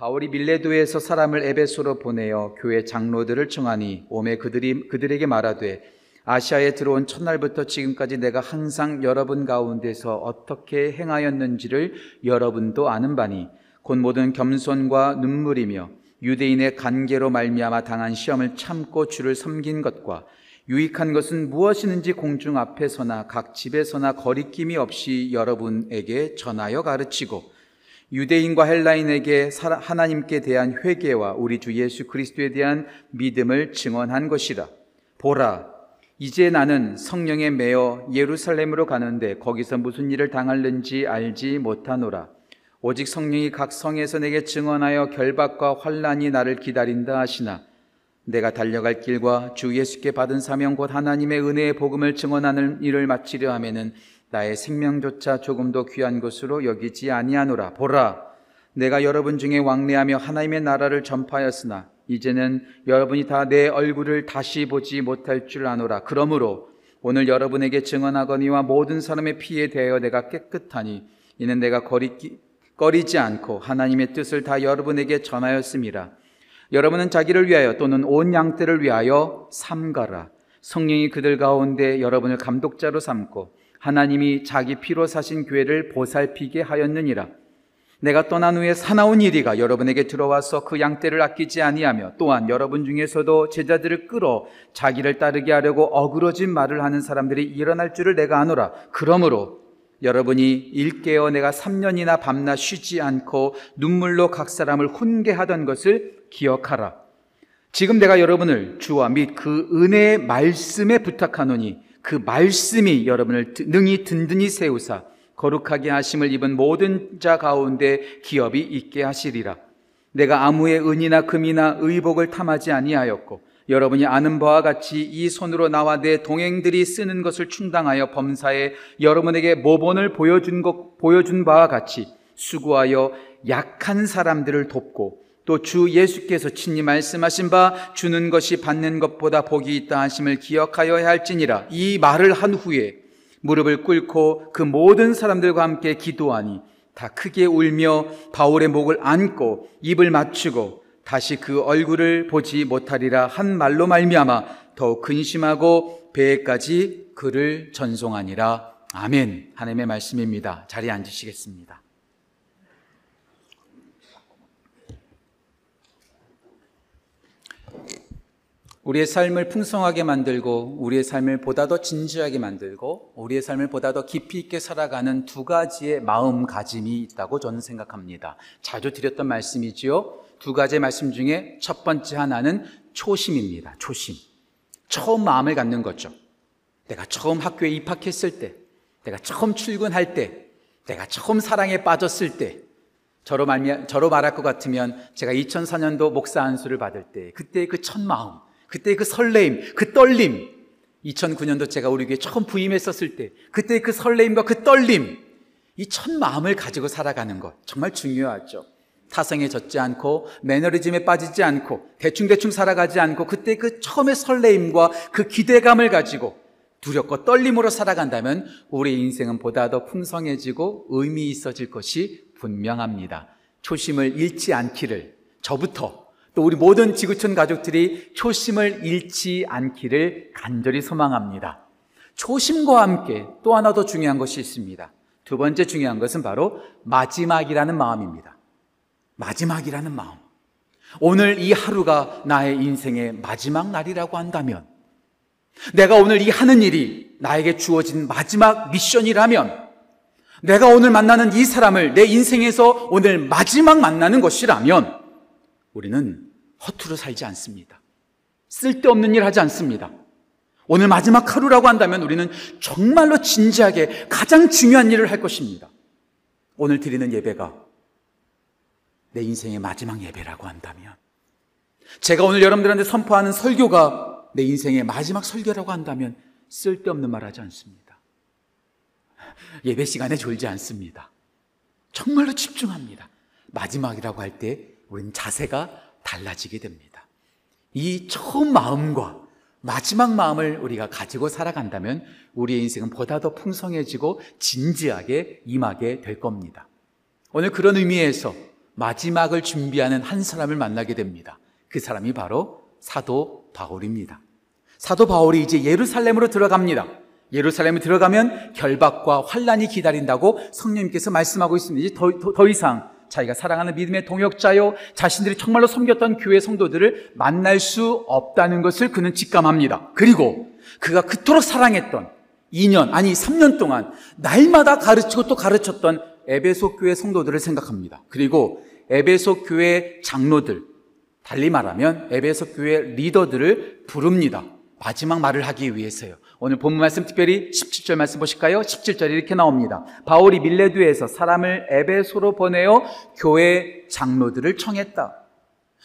바울이 밀레도에서 사람을 에베소로 보내어 교회 장로들을 청하니 오매 그들이 그들에게 말하되 아시아에 들어온 첫날부터 지금까지 내가 항상 여러분 가운데서 어떻게 행하였는지를 여러분도 아는 바니 곧 모든 겸손과 눈물이며 유대인의 관계로 말미암아 당한 시험을 참고 주를 섬긴 것과 유익한 것은 무엇이든지 공중 앞에서나 각 집에서나 거리낌이 없이 여러분에게 전하여 가르치고 유대인과 헬라인에게 하나님께 대한 회개와 우리 주 예수 그리스도에 대한 믿음을 증언한 것이라. 보라, 이제 나는 성령에 매어 예루살렘으로 가는데 거기서 무슨 일을 당할는지 알지 못하노라. 오직 성령이 각 성에서 내게 증언하여 결박과 환란이 나를 기다린다 하시나 내가 달려갈 길과 주 예수께 받은 사명 곧 하나님의 은혜의 복음을 증언하는 일을 마치려 하면은 나의 생명조차 조금도 귀한 것으로 여기지 아니하노라. 보라, 내가 여러분 중에 왕래하며 하나님의 나라를 전파하였으나 이제는 여러분이 다 내 얼굴을 다시 보지 못할 줄 아노라. 그러므로 오늘 여러분에게 증언하거니와 모든 사람의 피에 대하여 내가 깨끗하니 이는 내가 거리기, 꺼리지 않고 하나님의 뜻을 다 여러분에게 전하였습니다. 여러분은 자기를 위하여 또는 온 양떼를 위하여 삼가라. 성령이 그들 가운데 여러분을 감독자로 삼고 하나님이 자기 피로 사신 교회를 보살피게 하였느니라. 내가 떠난 후에 사나운 이리가 여러분에게 들어와서 그 양떼를 아끼지 아니하며 또한 여러분 중에서도 제자들을 끌어 자기를 따르게 하려고 어그러진 말을 하는 사람들이 일어날 줄을 내가 아노라. 그러므로 여러분이 일깨어 내가 3년이나 밤낮 쉬지 않고 눈물로 각 사람을 훈계하던 것을 기억하라. 지금 내가 여러분을 주와 및 그 은혜의 말씀에 부탁하노니 그 말씀이 여러분을 능히 든든히 세우사 거룩하게 하심을 입은 모든 자 가운데 기업이 있게 하시리라. 내가 아무의 은이나 금이나 의복을 탐하지 아니하였고 여러분이 아는 바와 같이 이 손으로 나와 내 동행들이 쓰는 것을 충당하여 범사에 여러분에게 모본을 보여준 것 보여준 바와 같이 수고하여 약한 사람들을 돕고 또 주 예수께서 친히 말씀하신 바 주는 것이 받는 것보다 복이 있다 하심을 기억하여야 할지니라. 이 말을 한 후에 무릎을 꿇고 그 모든 사람들과 함께 기도하니 다 크게 울며 바울의 목을 안고 입을 맞추고 다시 그 얼굴을 보지 못하리라 한 말로 말미암아 더욱 근심하고 배에까지 그를 전송하니라. 아멘. 하나님의 말씀입니다. 자리에 앉으시겠습니다 우리의 삶을 풍성하게 만들고 우리의 삶을 보다 더 진지하게 만들고 우리의 삶을 보다 더 깊이 있게 살아가는 두 가지의 마음가짐이 있다고 저는 생각합니다. 자주 드렸던 말씀이지요. 두 가지의 말씀 중에 첫 번째 하나는 초심입니다. 초심. 처음 마음을 갖는 거죠. 내가 처음 학교에 입학했을 때, 내가 처음 출근할 때, 내가 처음 사랑에 빠졌을 때, 저로, 말, 저로 말할 것 같으면 제가 2004년도 목사 안수를 받을 때, 그때 그 첫 마음, 그때 그 설레임, 그 떨림. 2009년도 제가 우리 교회 처음 부임했었을 때, 그때 그 설레임과 그 떨림. 이 첫 마음을 가지고 살아가는 것. 정말 중요하죠. 타성에 젖지 않고, 매너리즘에 빠지지 않고, 대충대충 살아가지 않고, 그때 그 처음의 설레임과 그 기대감을 가지고 두렵고 떨림으로 살아간다면 우리 인생은 보다 더 풍성해지고 의미 있어질 것이 분명합니다. 초심을 잃지 않기를 저부터 또 우리 모든 지구촌 가족들이 초심을 잃지 않기를 간절히 소망합니다. 초심과 함께 또 하나 더 중요한 것이 있습니다. 두 번째 중요한 것은 바로 마지막이라는 마음입니다. 마지막이라는 마음. 오늘 이 하루가 나의 인생의 마지막 날이라고 한다면, 내가 오늘 이 하는 일이 나에게 주어진 마지막 미션이라면, 내가 오늘 만나는 이 사람을 내 인생에서 오늘 마지막 만나는 것이라면, 우리는 허투루 살지 않습니다. 쓸데없는 일 하지 않습니다. 오늘 마지막 하루라고 한다면 우리는 정말로 진지하게 가장 중요한 일을 할 것입니다. 오늘 드리는 예배가 내 인생의 마지막 예배라고 한다면 제가 오늘 여러분들한테 선포하는 설교가 내 인생의 마지막 설교라고 한다면 쓸데없는 말 하지 않습니다. 예배 시간에 졸지 않습니다. 정말로 집중합니다. 마지막이라고 할 때 우리는 자세가 달라지게 됩니다. 이 처음 마음과 마지막 마음을 우리가 가지고 살아간다면 우리의 인생은 보다 더 풍성해지고 진지하게 임하게 될 겁니다. 오늘 그런 의미에서 마지막을 준비하는 한 사람을 만나게 됩니다. 그 사람이 바로 사도 바울입니다. 사도 바울이 이제 예루살렘으로 들어갑니다. 예루살렘에 들어가면 결박과 환란이 기다린다고 성령님께서 말씀하고 있습니다. 이제 더, 더, 더 이상 자기가 사랑하는 믿음의 동역자요, 자신들이 정말로 섬겼던 교회 성도들을 만날 수 없다는 것을 그는 직감합니다. 그리고 그가 그토록 사랑했던 2년, 아니 3년 동안 날마다 가르치고 또 가르쳤던 에베소 교회 성도들을 생각합니다. 그리고 에베소 교회 장로들, 달리 말하면 에베소 교회 리더들을 부릅니다. 마지막 말을 하기 위해서요. 오늘 본문 말씀 특별히 17절 말씀 보실까요? 17절이 이렇게 나옵니다. 바울이 밀레드에서 사람을 에베소로 보내어 교회 장로들을 청했다.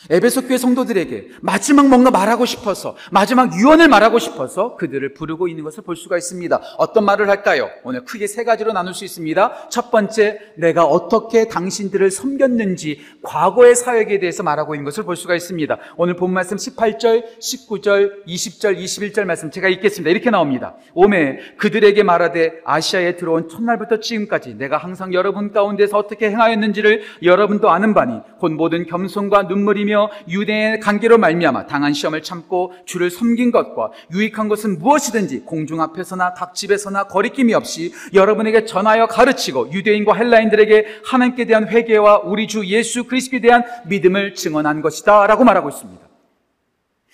에베소 교회 성도들에게 마지막 뭔가 말하고 싶어서 마지막 유언을 말하고 싶어서 그들을 부르고 있는 것을 볼 수가 있습니다. 어떤 말을 할까요? 오늘 크게 세 가지로 나눌 수 있습니다. 첫 번째, 내가 어떻게 당신들을 섬겼는지 과거의 사역에 대해서 말하고 있는 것을 볼 수가 있습니다. 오늘 본 말씀 18절, 19절, 20절, 21절 말씀 제가 읽겠습니다. 이렇게 나옵니다. 오메 그들에게 말하되 아시아에 들어온 첫날부터 지금까지 내가 항상 여러분 가운데서 어떻게 행하였는지를 여러분도 아는 바니 곧 모든 겸손과 눈물이 이며 유대의 관계로 말미암아 당한 시험을 참고 주를 섬긴 것과 유익한 것은 무엇이든지 공중 앞에서나 각 집에서나 거리낌이 없이 여러분에게 전하여 가르치고 유대인과 헬라인들에게 하나님께 대한 회개와 우리 주 예수 그리스도에 대한 믿음을 증언한 것이다라고 말하고 있습니다.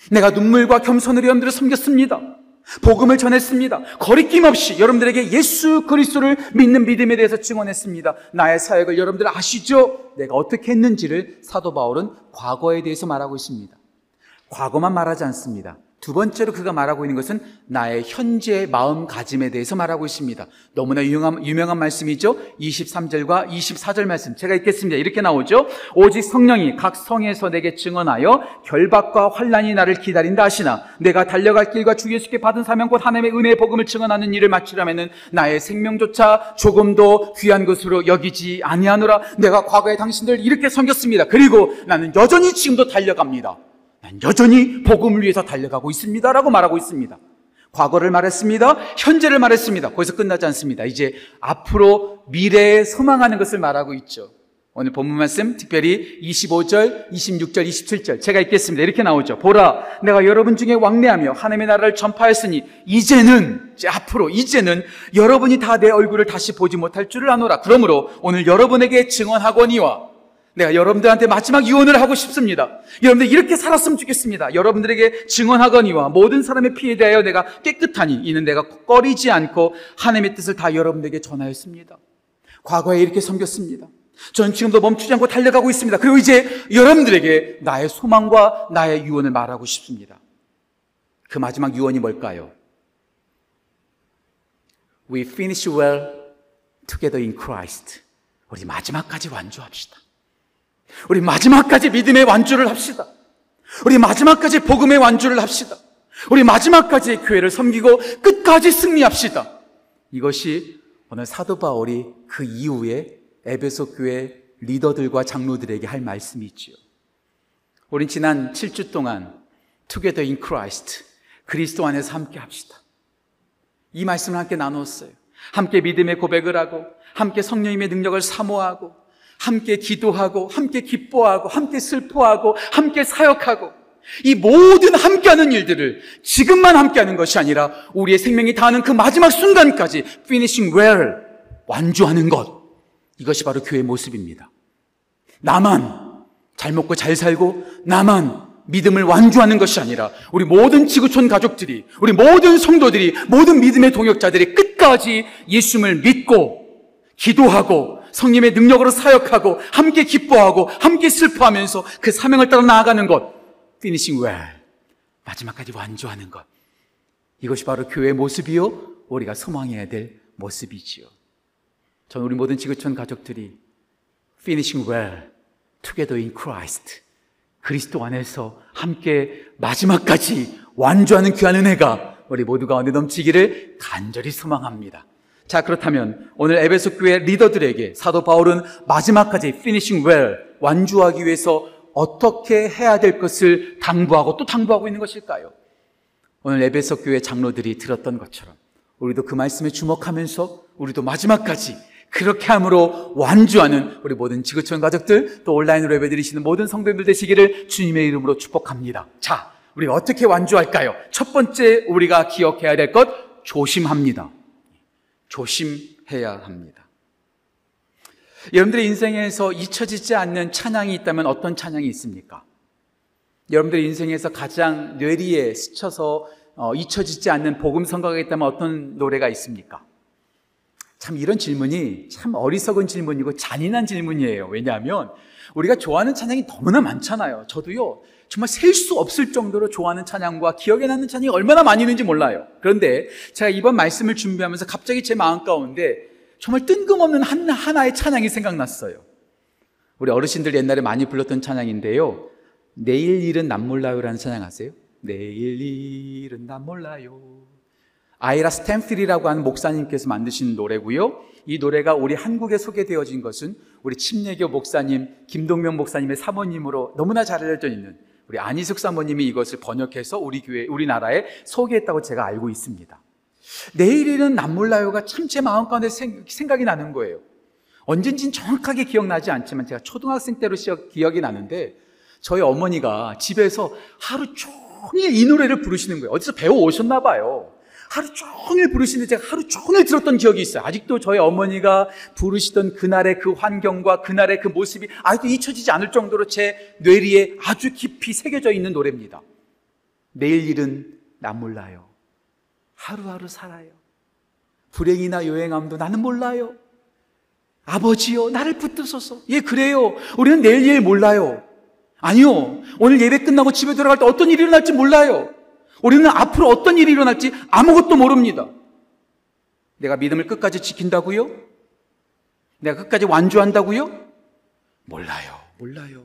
내가 눈물과 겸손으로 여러분들을 섬겼습니다. 복음을 전했습니다. 거리낌 없이 여러분들에게 예수 그리스도를 믿는 믿음에 대해서 증언했습니다. 나의 사역을 여러분들 아시죠? 내가 어떻게 했는지를 사도 바울은 과거에 대해서 말하고 있습니다. 과거만 말하지 않습니다. 두 번째로 그가 말하고 있는 것은 나의 현재 마음가짐에 대해서 말하고 있습니다. 너무나 유명한, 유명한 말씀이죠. 23절과 24절 말씀. 제가 읽겠습니다. 이렇게 나오죠. 오직 성령이 각 성에서 내게 증언하여 결박과 환란이 나를 기다린다 하시나 내가 달려갈 길과 주 예수께 받은 사명 곧 하나님의 은혜의 복음을 증언하는 일을 마치려면은 나의 생명조차 조금도 귀한 것으로 여기지 아니하노라. 내가 과거에 당신들 이렇게 섬겼습니다. 그리고 나는 여전히 지금도 달려갑니다. 난 여전히 복음을 위해서 달려가고 있습니다 라고 말하고 있습니다. 과거를 말했습니다. 현재를 말했습니다. 거기서 끝나지 않습니다. 이제 앞으로 미래에 소망하는 것을 말하고 있죠. 오늘 본문 말씀 특별히 25절, 26절, 27절 제가 읽겠습니다. 이렇게 나오죠. 보라, 내가 여러분 중에 왕래하며 하나님의 나라를 전파했으니 이제는 이제 앞으로 이제는 여러분이 다 내 얼굴을 다시 보지 못할 줄을 아노라. 그러므로 오늘 여러분에게 증언하거니와 내가 여러분들한테 마지막 유언을 하고 싶습니다. 여러분들 이렇게 살았으면 좋겠습니다. 여러분들에게 증언하거니와 모든 사람의 피에 대하여 내가 깨끗하니 이는 내가 꺼리지 않고 하나님의 뜻을 다 여러분들에게 전하였습니다. 과거에 이렇게 섬겼습니다. 저는 지금도 멈추지 않고 달려가고 있습니다. 그리고 이제 여러분들에게 나의 소망과 나의 유언을 말하고 싶습니다. 그 마지막 유언이 뭘까요? We finish well together in Christ. 우리 마지막까지 완주합시다. 우리 마지막까지 믿음의 완주를 합시다. 우리 마지막까지 복음의 완주를 합시다. 우리 마지막까지 교회를 섬기고 끝까지 승리합시다. 이것이 오늘 사도 바울이 그 이후에 에베소 교회 리더들과 장로들에게 할 말씀이지요. 우린 지난 7주 동안 Together in Christ 그리스도 안에서 함께 합시다. 이 말씀을 함께 나눴어요. 함께 믿음의 고백을 하고 함께 성령님의 능력을 사모하고 함께 기도하고, 함께 기뻐하고, 함께 슬퍼하고, 함께 사역하고, 이 모든 함께하는 일들을 지금만 함께하는 것이 아니라 우리의 생명이 다하는 그 마지막 순간까지 finishing well 완주하는 것 이것이 바로 교회의 모습입니다. 나만 잘 먹고 잘 살고 나만 믿음을 완주하는 것이 아니라 우리 모든 지구촌 가족들이 우리 모든 성도들이 모든 믿음의 동역자들이 끝까지 예수님을 믿고 기도하고 성님의 능력으로 사역하고 함께 기뻐하고 함께 슬퍼하면서 그 사명을 따라 나아가는 것. 피니싱 웰. 마지막까지 완주하는 것. 이것이 바로 교회의 모습이요. 우리가 소망해야 될 모습이지요. 전 우리 모든 지구촌 가족들이 finishing well together in Christ. 그리스도 안에서 함께 마지막까지 완주하는 귀한 은혜가 우리 모두 가운데 넘치기를 간절히 소망합니다. 자, 그렇다면 오늘 에베소 교회 리더들에게 사도 바울은 마지막까지 finishing well 완주하기 위해서 어떻게 해야 될 것을 당부하고 또 당부하고 있는 것일까요? 오늘 에베소 교회 장로들이 들었던 것처럼 우리도 그 말씀에 주목하면서 우리도 마지막까지 그렇게 함으로 완주하는 우리 모든 지구촌 가족들 또 온라인으로 예배드리시는 모든 성도님들 되시기를 주님의 이름으로 축복합니다. 자, 우리 어떻게 완주할까요? 첫 번째 우리가 기억해야 될 것 조심합니다. 조심해야 합니다. 여러분들의 인생에서 잊혀지지 않는 찬양이 있다면 어떤 찬양이 있습니까? 여러분들의 인생에서 가장 뇌리에 스쳐서 어, 잊혀지지 않는 복음 성가가 있다면 어떤 노래가 있습니까? 참 이런 질문이 참 어리석은 질문이고 잔인한 질문이에요. 왜냐하면 우리가 좋아하는 찬양이 너무나 많잖아요. 저도요, 정말 셀 수 없을 정도로 좋아하는 찬양과 기억에 남는 찬양이 얼마나 많이 있는지 몰라요. 그런데 제가 이번 말씀을 준비하면서 갑자기 제 마음 가운데 정말 뜬금없는 한, 하나의 찬양이 생각났어요. 우리 어르신들 옛날에 많이 불렀던 찬양인데요. 내일 일은 남 몰라요라는 찬양 아세요? 내일 일은 남 몰라요. 아이라 스탠필이라고 하는 목사님께서 만드신 노래고요. 이 노래가 우리 한국에 소개되어진 것은 우리 침례교 목사님 김동명 목사님의 사모님으로 너무나 잘 알려져 있는 우리 안희숙 사모님이 이것을 번역해서 우리 교회 우리나라에 소개했다고 제가 알고 있습니다. 내일일은 남 몰라요가 참 제 마음 가운데 생각이 나는 거예요. 언젠진 정확하게 기억나지 않지만 제가 초등학생 때로 기억이 나는데 저희 어머니가 집에서 하루 종일 이 노래를 부르시는 거예요. 어디서 배워 오셨나 봐요. 하루 종일 부르시는데 제가 하루 종일 들었던 기억이 있어요. 아직도 저희 어머니가 부르시던 그날의 그 환경과 그날의 그 모습이 아직도 잊혀지지 않을 정도로 제 뇌리에 아주 깊이 새겨져 있는 노래입니다. 내일 일은 난 몰라요. 하루하루 살아요. 불행이나 요행함도 나는 몰라요. 아버지요, 나를 붙드소서. 예, 그래요. 우리는 내일 일 몰라요. 아니요. 오늘 예배 끝나고 집에 들어갈 때 어떤 일이 일어날지 몰라요. 우리는 앞으로 어떤 일이 일어날지 아무것도 모릅니다. 내가 믿음을 끝까지 지킨다고요? 내가 끝까지 완주한다고요? 몰라요. 몰라요.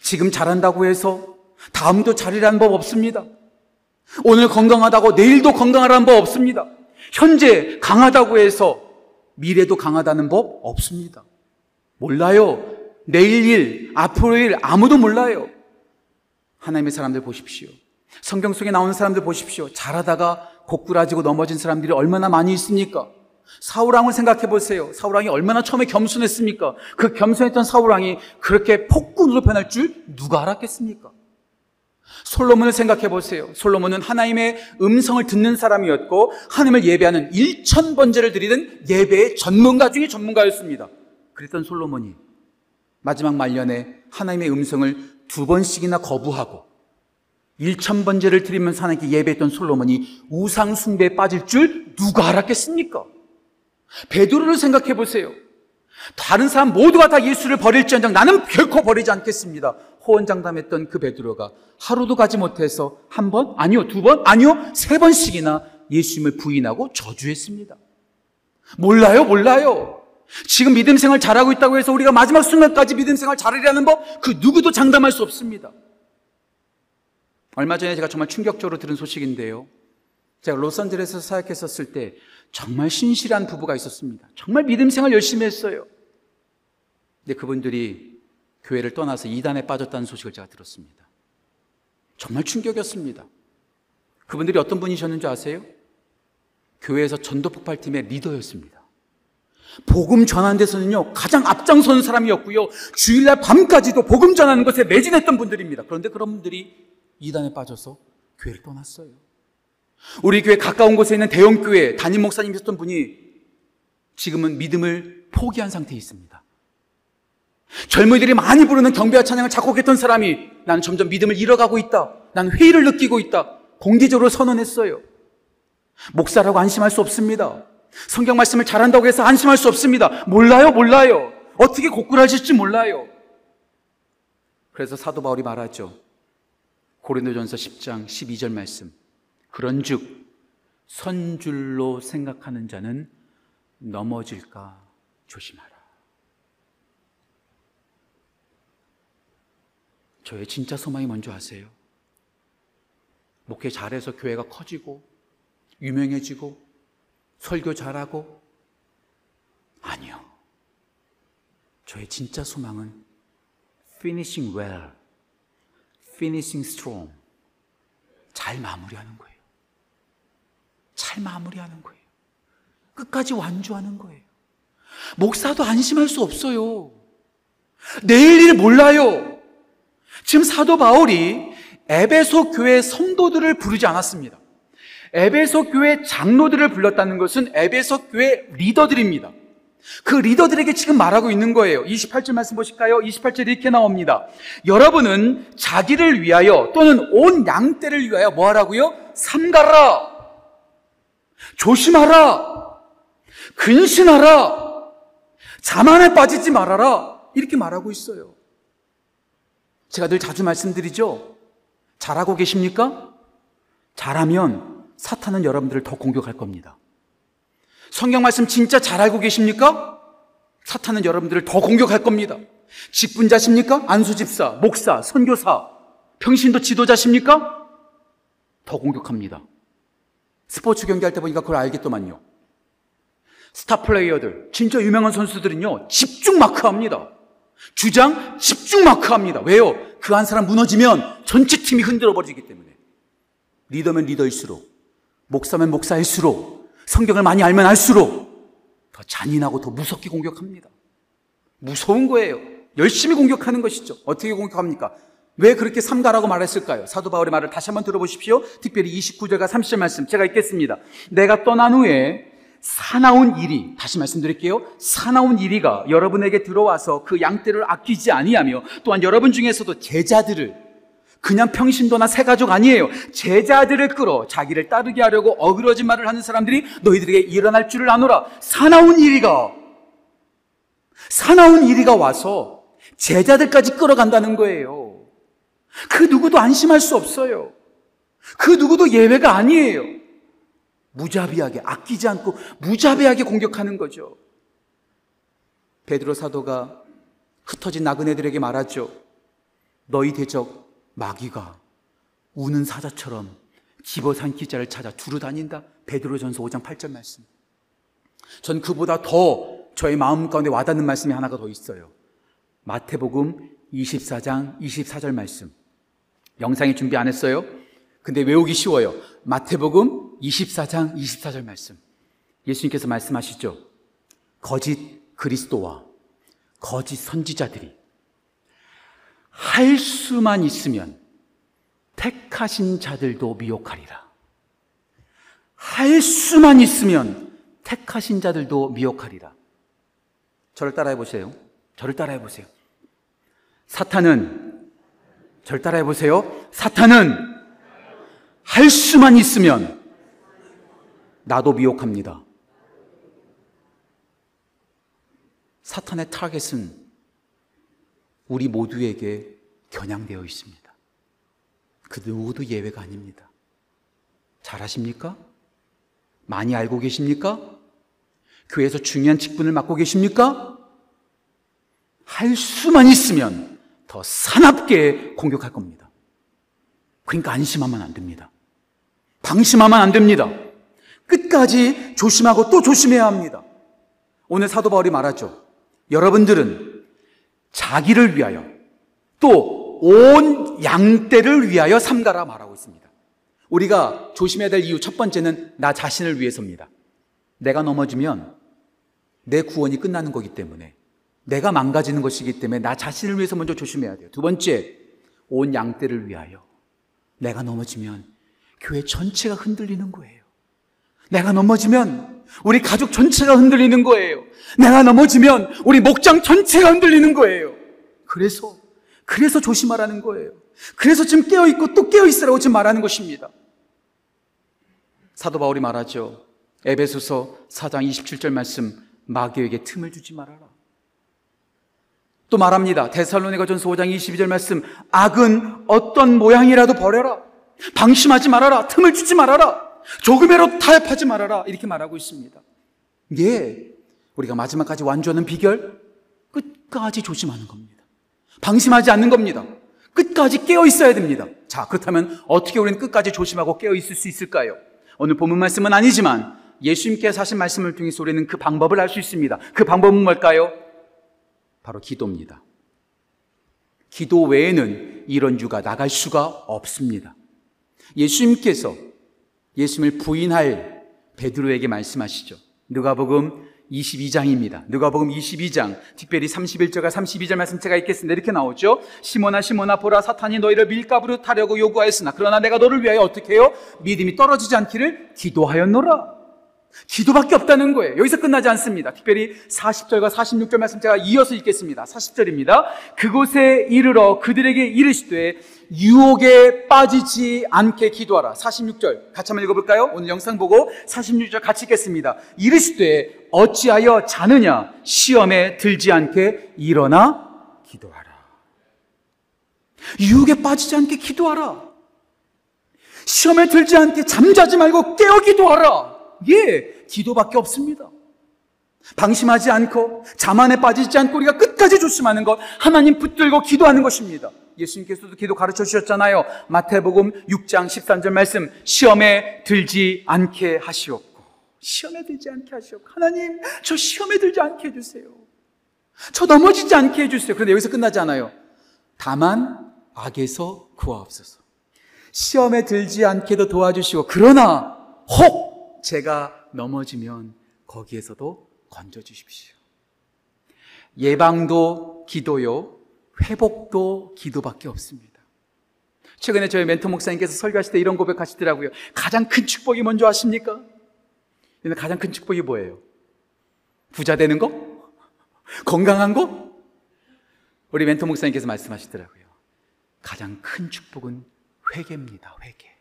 지금 잘한다고 해서 다음도 잘이라는 법 없습니다. 오늘 건강하다고 내일도 건강하라는 법 없습니다. 현재 강하다고 해서 미래도 강하다는 법 없습니다. 몰라요. 내일 일, 앞으로 일 아무도 몰라요. 하나님의 사람들 보십시오. 성경 속에 나오는 사람들 보십시오. 잘하다가 고꾸라지고 넘어진 사람들이 얼마나 많이 있습니까? 사우랑을 생각해 보세요. 사우랑이 얼마나 처음에 겸손했습니까? 그 겸손했던 사우랑이 그렇게 폭군으로 변할 줄 누가 알았겠습니까? 솔로몬을 생각해 보세요. 솔로몬은 하나님의 음성을 듣는 사람이었고 하나님을 예배하는 1천 번제를 드리는 예배의 전문가 중에 전문가였습니다. 그랬던 솔로몬이 마지막 말년에 하나님의 음성을 두 번씩이나 거부하고 1천 번제를 드리면서 하나님께 예배했던 솔로몬이 우상 숭배에 빠질 줄 누가 알았겠습니까? 베드로를 생각해 보세요. 다른 사람 모두가 다 예수를 버릴지언정 나는 결코 버리지 않겠습니다. 호언장담했던 그 베드로가 하루도 가지 못해서 한 번, 아니요, 두 번, 아니요, 세 번씩이나 예수님을 부인하고 저주했습니다. 몰라요, 몰라요. 지금 믿음 생활 잘하고 있다고 해서 우리가 마지막 순간까지 믿음 생활 잘하려는 법, 그 누구도 장담할 수 없습니다. 얼마 전에 제가 정말 충격적으로 들은 소식인데요. 제가 로스앤젤레스에서 사역했었을 때 정말 신실한 부부가 있었습니다. 정말 믿음 생활 열심히 했어요. 근데 그분들이 교회를 떠나서 이단에 빠졌다는 소식을 제가 들었습니다. 정말 충격이었습니다. 그분들이 어떤 분이셨는지 아세요? 교회에서 전도 폭발팀의 리더였습니다. 복음 전하는 데서는요, 가장 앞장서는 사람이었고요, 주일날 밤까지도 복음 전하는 것에 매진했던 분들입니다. 그런데 그런 분들이 이단에 빠져서 교회를 떠났어요. 우리 교회 가까운 곳에 있는 대형 교회 담임 목사님이었던 분이 지금은 믿음을 포기한 상태에 있습니다. 젊은이들이 많이 부르는 경배와 찬양을 작곡했던 사람이 나는 점점 믿음을 잃어가고 있다. 나는 회의를 느끼고 있다. 공개적으로 선언했어요. 목사라고 안심할 수 없습니다. 성경 말씀을 잘한다고 해서 안심할 수 없습니다. 몰라요, 몰라요. 어떻게 고꾸라질지 몰라요. 그래서 사도 바울이 말하죠. 고린도전서 10장 12절 말씀. 그런즉 선줄로 생각하는 자는 넘어질까 조심하라. 저의 진짜 소망이 뭔지 아세요? 목회 잘해서 교회가 커지고 유명해지고 설교 잘하고 아니요. 저의 진짜 소망은 finishing well, finishing strong. 잘 마무리하는 거예요. 잘 마무리하는 거예요. 끝까지 완주하는 거예요. 목사도 안심할 수 없어요. 내일 일 몰라요. 지금 사도 바울이 에베소 교회 성도들을 부르지 않았습니다. 에베소 교회 장로들을 불렀다는 것은 에베소 교회 리더들입니다. 그 리더들에게 지금 말하고 있는 거예요. 28절 말씀 보실까요? 28절 이렇게 나옵니다. 여러분은 자기를 위하여 또는 온 양떼를 위하여 뭐 하라고요? 삼가라. 조심하라. 근신하라. 자만에 빠지지 말아라. 이렇게 말하고 있어요. 제가 늘 자주 말씀드리죠. 잘하고 계십니까? 잘하면 사탄은 여러분들을 더 공격할 겁니다. 성경 말씀 진짜 잘 알고 계십니까? 사탄은 여러분들을 더 공격할 겁니다. 직분자십니까? 안수집사, 목사, 선교사, 평신도 지도자십니까? 더 공격합니다. 스포츠 경기할 때 보니까 그걸 알겠더만요. 스타 플레이어들, 진짜 유명한 선수들은요, 집중 마크합니다. 주장, 집중 마크합니다. 왜요? 그 한 사람 무너지면 전체 팀이 흔들어 버리기 때문에. 리더면 리더일수록, 목사면 목사일수록, 성경을 많이 알면 알수록 더 잔인하고 더 무섭게 공격합니다. 무서운 거예요. 열심히 공격하는 것이죠. 어떻게 공격합니까? 왜 그렇게 삼가라고 말했을까요? 사도 바울의 말을 다시 한번 들어보십시오. 특별히 29절과 30절 말씀 제가 읽겠습니다. 내가 떠난 후에 사나운 일이 다시 말씀드릴게요. 사나운 일이가 여러분에게 들어와서 그 양떼를 아끼지 아니하며 또한 여러분 중에서도 제자들을 그냥 평신도나 새가족 아니에요. 제자들을 끌어 자기를 따르게 하려고 어그러진 말을 하는 사람들이 너희들에게 일어날 줄을 아노라. 사나운 일이가 사나운 일이가 와서 제자들까지 끌어간다는 거예요. 그 누구도 안심할 수 없어요. 그 누구도 예외가 아니에요. 무자비하게 아끼지 않고 무자비하게 공격하는 거죠. 베드로 사도가 흩어진 나그네들에게 말하죠. 너희 대적 마귀가 우는 사자처럼 집어삼키 자를 찾아 두루 다닌다. 베드로전서 5장 8절 말씀. 전 그보다 더 저의 마음 가운데 와닿는 말씀이 하나가 더 있어요. 마태복음 24장 24절 말씀. 영상에 준비 안 했어요? 근데 외우기 쉬워요. 마태복음 24장 24절 말씀. 예수님께서 말씀하시죠. 거짓 그리스도와 거짓 선지자들이 할 수만 있으면 택하신 자들도 미혹하리라. 할 수만 있으면 택하신 자들도 미혹하리라. 저를 따라해 보세요. 저를 따라해 보세요. 사탄은 저를 따라해 보세요. 사탄은 할 수만 있으면 나도 미혹합니다. 사탄의 타겟은 우리 모두에게 겨냥되어 있습니다. 그 누구도 예외가 아닙니다. 잘 아십니까? 많이 알고 계십니까? 교회에서 중요한 직분을 맡고 계십니까? 할 수만 있으면 더 사납게 공격할 겁니다. 그러니까 안심하면 안 됩니다. 방심하면 안 됩니다. 끝까지 조심하고 또 조심해야 합니다. 오늘 사도 바울이 말하죠. 여러분들은 자기를 위하여 또 온 양떼를 위하여 삼가라 말하고 있습니다. 우리가 조심해야 될 이유 첫 번째는 나 자신을 위해서입니다. 내가 넘어지면 내 구원이 끝나는 거기 때문에 내가 망가지는 것이기 때문에 나 자신을 위해서 먼저 조심해야 돼요. 두 번째, 온 양떼를 위하여 내가 넘어지면 교회 전체가 흔들리는 거예요. 내가 넘어지면 우리 가족 전체가 흔들리는 거예요. 내가 넘어지면 우리 목장 전체가 흔들리는 거예요. 그래서, 그래서 조심하라는 거예요. 그래서 지금 깨어있고 또 깨어있으라고 지금 말하는 것입니다. 사도 바울이 말하죠. 에베소서 4장 27절 말씀, 마귀에게 틈을 주지 말아라. 또 말합니다. 데살로니가 전서 5장 22절 말씀, 악은 어떤 모양이라도 버려라. 방심하지 말아라. 틈을 주지 말아라. 조금이라도 타협하지 말아라. 이렇게 말하고 있습니다. 예. 우리가 마지막까지 완주하는 비결? 끝까지 조심하는 겁니다. 방심하지 않는 겁니다. 끝까지 깨어 있어야 됩니다. 자, 그렇다면 어떻게 우리는 끝까지 조심하고 깨어 있을 수 있을까요? 오늘 본문 말씀은 아니지만 예수님께서 하신 말씀을 통해서 우리는 그 방법을 알 수 있습니다. 그 방법은 뭘까요? 바로 기도입니다. 기도 외에는 이런 유가 나갈 수가 없습니다. 예수님께서 예수님을 부인할 베드로에게 말씀하시죠. 누가복음 22장입니다. 누가복음 22장, 특별히 31절과 32절 말씀 제가 읽겠습니다. 이렇게 나오죠. 시모나 시모나 보라 사탄이 너희를 밀가부로 타려고 요구하였으나 그러나 내가 너를 위하여 어떻게 해요? 믿음이 떨어지지 않기를 기도하였노라. 기도밖에 없다는 거예요. 여기서 끝나지 않습니다. 특별히 40절과 46절 말씀 제가 이어서 읽겠습니다. 40절입니다. 그곳에 이르러 그들에게 이르시되 유혹에 빠지지 않게 기도하라. 46절 같이 한번 읽어볼까요? 오늘 영상 보고 46절 같이 읽겠습니다. 이르시되 어찌하여 자느냐 시험에 들지 않게 일어나 기도하라. 유혹에 빠지지 않게 기도하라. 시험에 들지 않게 잠자지 말고 깨어 기도하라. 예, 기도밖에 없습니다. 방심하지 않고 자만에 빠지지 않고 우리가 끝까지 조심하는 것 하나님 붙들고 기도하는 것입니다. 예수님께서도 기도 가르쳐 주셨잖아요. 마태복음 6장 13절 말씀 시험에 들지 않게 하시옵고 시험에 들지 않게 하시옵고 하나님 저 시험에 들지 않게 해주세요. 저 넘어지지 않게 해주세요. 그런데 여기서 끝나지 않아요. 다만 악에서 구하옵소서. 시험에 들지 않게도 도와주시고 그러나 혹 제가 넘어지면 거기에서도 건져 주십시오. 예방도 기도요, 회복도 기도밖에 없습니다. 최근에 저희 멘토 목사님께서 설교하실 때 이런 고백하시더라고요. 가장 큰 축복이 뭔지 아십니까? 가장 큰 축복이 뭐예요? 부자 되는 거? 건강한 거? 우리 멘토 목사님께서 말씀하시더라고요. 가장 큰 축복은 회개입니다. 회개.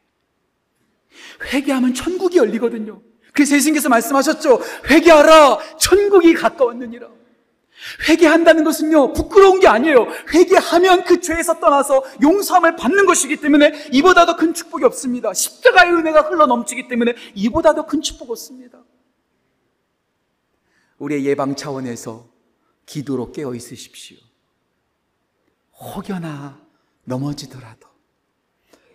회개하면 천국이 열리거든요. 그래서 예수님께서 말씀하셨죠. 회개하라. 천국이 가까웠느니라. 회개한다는 것은요, 부끄러운 게 아니에요. 회개하면 그 죄에서 떠나서 용서함을 받는 것이기 때문에 이보다 더 큰 축복이 없습니다. 십자가의 은혜가 흘러 넘치기 때문에 이보다 더 큰 축복 없습니다. 우리의 예방 차원에서 기도로 깨어 있으십시오. 혹여나 넘어지더라도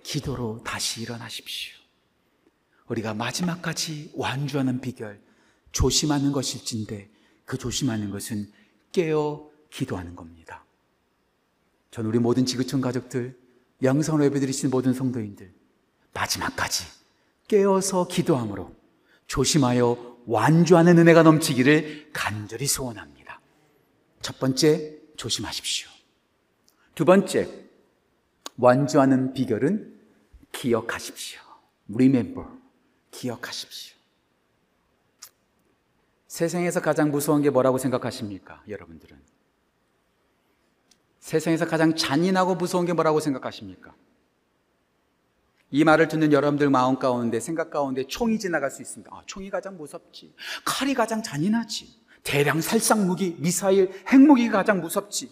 기도로 다시 일어나십시오. 우리가 마지막까지 완주하는 비결, 조심하는 것일진데 그 조심하는 것은 깨어 기도하는 겁니다. 전 우리 모든 지구촌 가족들, 영상으로 예배드리신 모든 성도인들, 마지막까지 깨어서 기도함으로 조심하여 완주하는 은혜가 넘치기를 간절히 소원합니다. 첫 번째, 조심하십시오. 두 번째, 완주하는 비결은 기억하십시오. Remember. 기억하십시오. 세상에서 가장 무서운 게 뭐라고 생각하십니까? 여러분들은. 세상에서 가장 잔인하고 무서운 게 뭐라고 생각하십니까? 이 말을 듣는 여러분들 마음 가운데, 생각 가운데 총이 지나갈 수 있습니다. 아, 총이 가장 무섭지. 칼이 가장 잔인하지. 대량 살상 무기, 미사일, 핵무기가 가장 무섭지.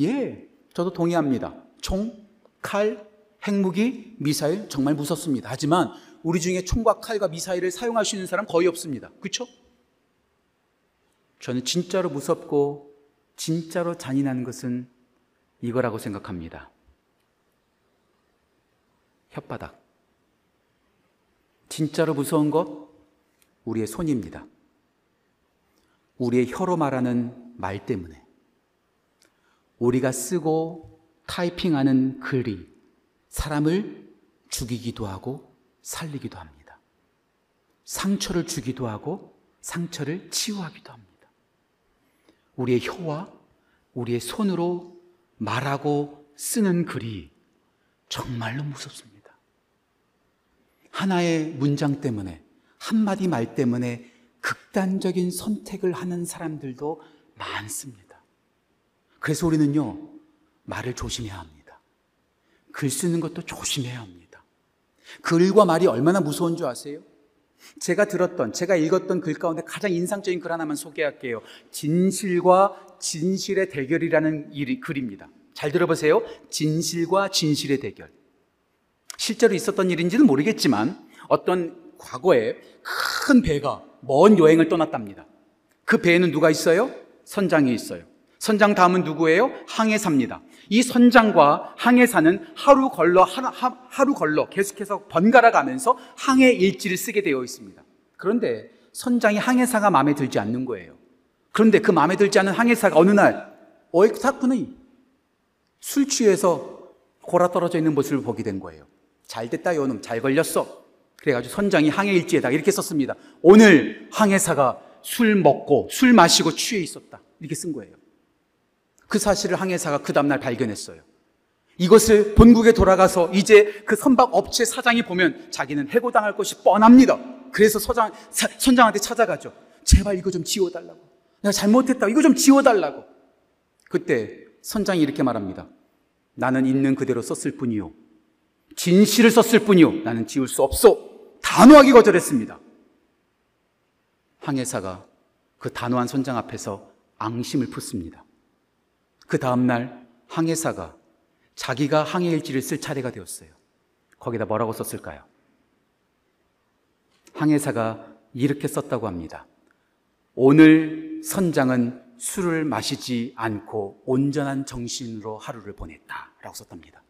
예, 저도 동의합니다. 총, 칼, 핵무기, 미사일 정말 무섭습니다. 하지만 우리 중에 총과 칼과 미사일을 사용할 수 있는 사람 거의 없습니다. 그렇죠? 저는 진짜로 무섭고 진짜로 잔인한 것은 이거라고 생각합니다. 혓바닥. 진짜로 무서운 것 우리의 손입니다. 우리의 혀로 말하는 말 때문에 우리가 쓰고 타이핑하는 글이 사람을 죽이기도 하고 살리기도 합니다. 상처를 주기도 하고 상처를 치유하기도 합니다. 우리의 혀와 우리의 손으로 말하고 쓰는 글이 정말로 무섭습니다. 하나의 문장 때문에, 한마디 말 때문에 극단적인 선택을 하는 사람들도 많습니다. 그래서 우리는요, 말을 조심해야 합니다. 글 쓰는 것도 조심해야 합니다. 글과 말이 얼마나 무서운 줄 아세요? 제가 들었던, 제가 읽었던 글 가운데 가장 인상적인 글 하나만 소개할게요. 진실과 진실의 대결이라는 일, 글입니다. 잘 들어보세요. 진실과 진실의 대결. 실제로 있었던 일인지는 모르겠지만 어떤 과거에 큰 배가 먼 여행을 떠났답니다. 그 배에는 누가 있어요? 선장이 있어요. 선장 다음은 누구예요? 항해사입니다. 이 선장과 항해사는 하루 걸러 하루, 하루 걸러 계속해서 번갈아 가면서 항해 일지를 쓰게 되어 있습니다. 그런데 선장이 항해사가 마음에 들지 않는 거예요. 그런데 그 마음에 들지 않는 항해사가 어느 날 어익사쿠니 술 취해서 골아 떨어져 있는 모습을 보게 된 거예요. 잘 됐다 요놈 잘 걸렸어. 그래가지고 선장이 항해 일지에다 이렇게 썼습니다. 오늘 항해사가 술 먹고 술 마시고 취해 있었다. 이렇게 쓴 거예요. 그 사실을 항해사가 그 다음날 발견했어요. 이것을 본국에 돌아가서 이제 그 선박 업체 사장이 보면 자기는 해고당할 것이 뻔합니다. 그래서 서장, 사, 선장한테 찾아가죠. 제발 이거 좀 지워달라고. 내가 잘못했다. 이거 좀 지워달라고. 그때 선장이 이렇게 말합니다. 나는 있는 그대로 썼을 뿐이요. 진실을 썼을 뿐이요. 나는 지울 수 없어. 단호하게 거절했습니다. 항해사가 그 단호한 선장 앞에서 앙심을 품습니다. 그 다음날 항해사가 자기가 항해 일지를 쓸 차례가 되었어요. 거기다 뭐라고 썼을까요? 항해사가 이렇게 썼다고 합니다. 오늘 선장은 술을 마시지 않고 온전한 정신으로 하루를 보냈다. 라고 썼답니다.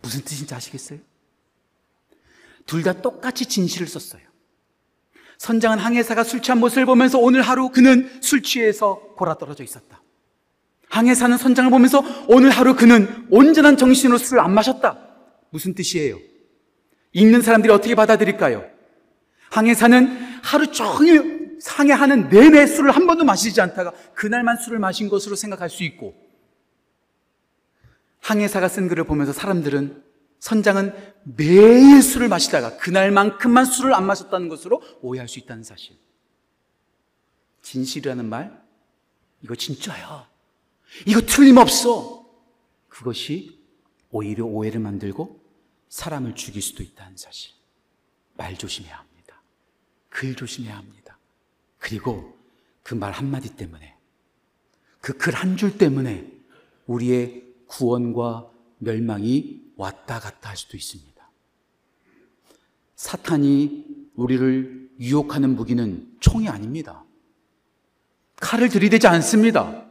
무슨 뜻인지 아시겠어요? 둘 다 똑같이 진실을 썼어요. 선장은 항해사가 술 취한 모습을 보면서 오늘 하루 그는 술 취해서 골아 떨어져 있었다. 항해사는 선장을 보면서 오늘 하루 그는 온전한 정신으로 술을 안 마셨다. 무슨 뜻이에요? 읽는 사람들이 어떻게 받아들일까요? 항해사는 하루 종일 상해하는 내내 술을 한 번도 마시지 않다가 그날만 술을 마신 것으로 생각할 수 있고 항해사가 쓴 글을 보면서 사람들은 선장은 매일 술을 마시다가 그날만큼만 술을 안 마셨다는 것으로 오해할 수 있다는 사실. 진실이라는 말, 이거 진짜야. 이거 틀림없어. 그것이 오히려 오해를 만들고 사람을 죽일 수도 있다는 사실. 말 조심해야 합니다. 글 조심해야 합니다. 그리고 그 말 한마디 때문에, 그 글 한 줄 때문에 우리의 구원과 멸망이 왔다 갔다 할 수도 있습니다. 사탄이 우리를 유혹하는 무기는 총이 아닙니다. 칼을 들이대지 않습니다.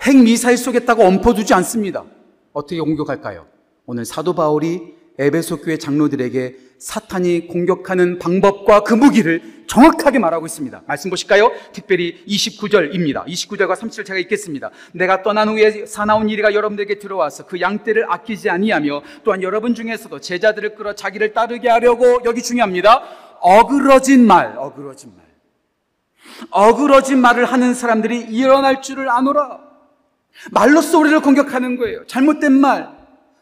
핵미사일 쏘겠다고 엎어두지 않습니다. 어떻게 공격할까요? 오늘 사도 바울이 에베소 교회 장로들에게 사탄이 공격하는 방법과 그 무기를 정확하게 말하고 있습니다. 말씀 보실까요? 특별히 29절입니다. 29절과 30절 제가 읽겠습니다. 내가 떠난 후에 사나운 이리가 여러분들에게 들어와서 그 양떼를 아끼지 아니하며 또한 여러분 중에서도 제자들을 끌어 자기를 따르게 하려고 여기 중요합니다. 어그러진 말, 어그러진 말. 어그러진 말을 하는 사람들이 일어날 줄을 아노라. 말로써 우리를 공격하는 거예요. 잘못된 말,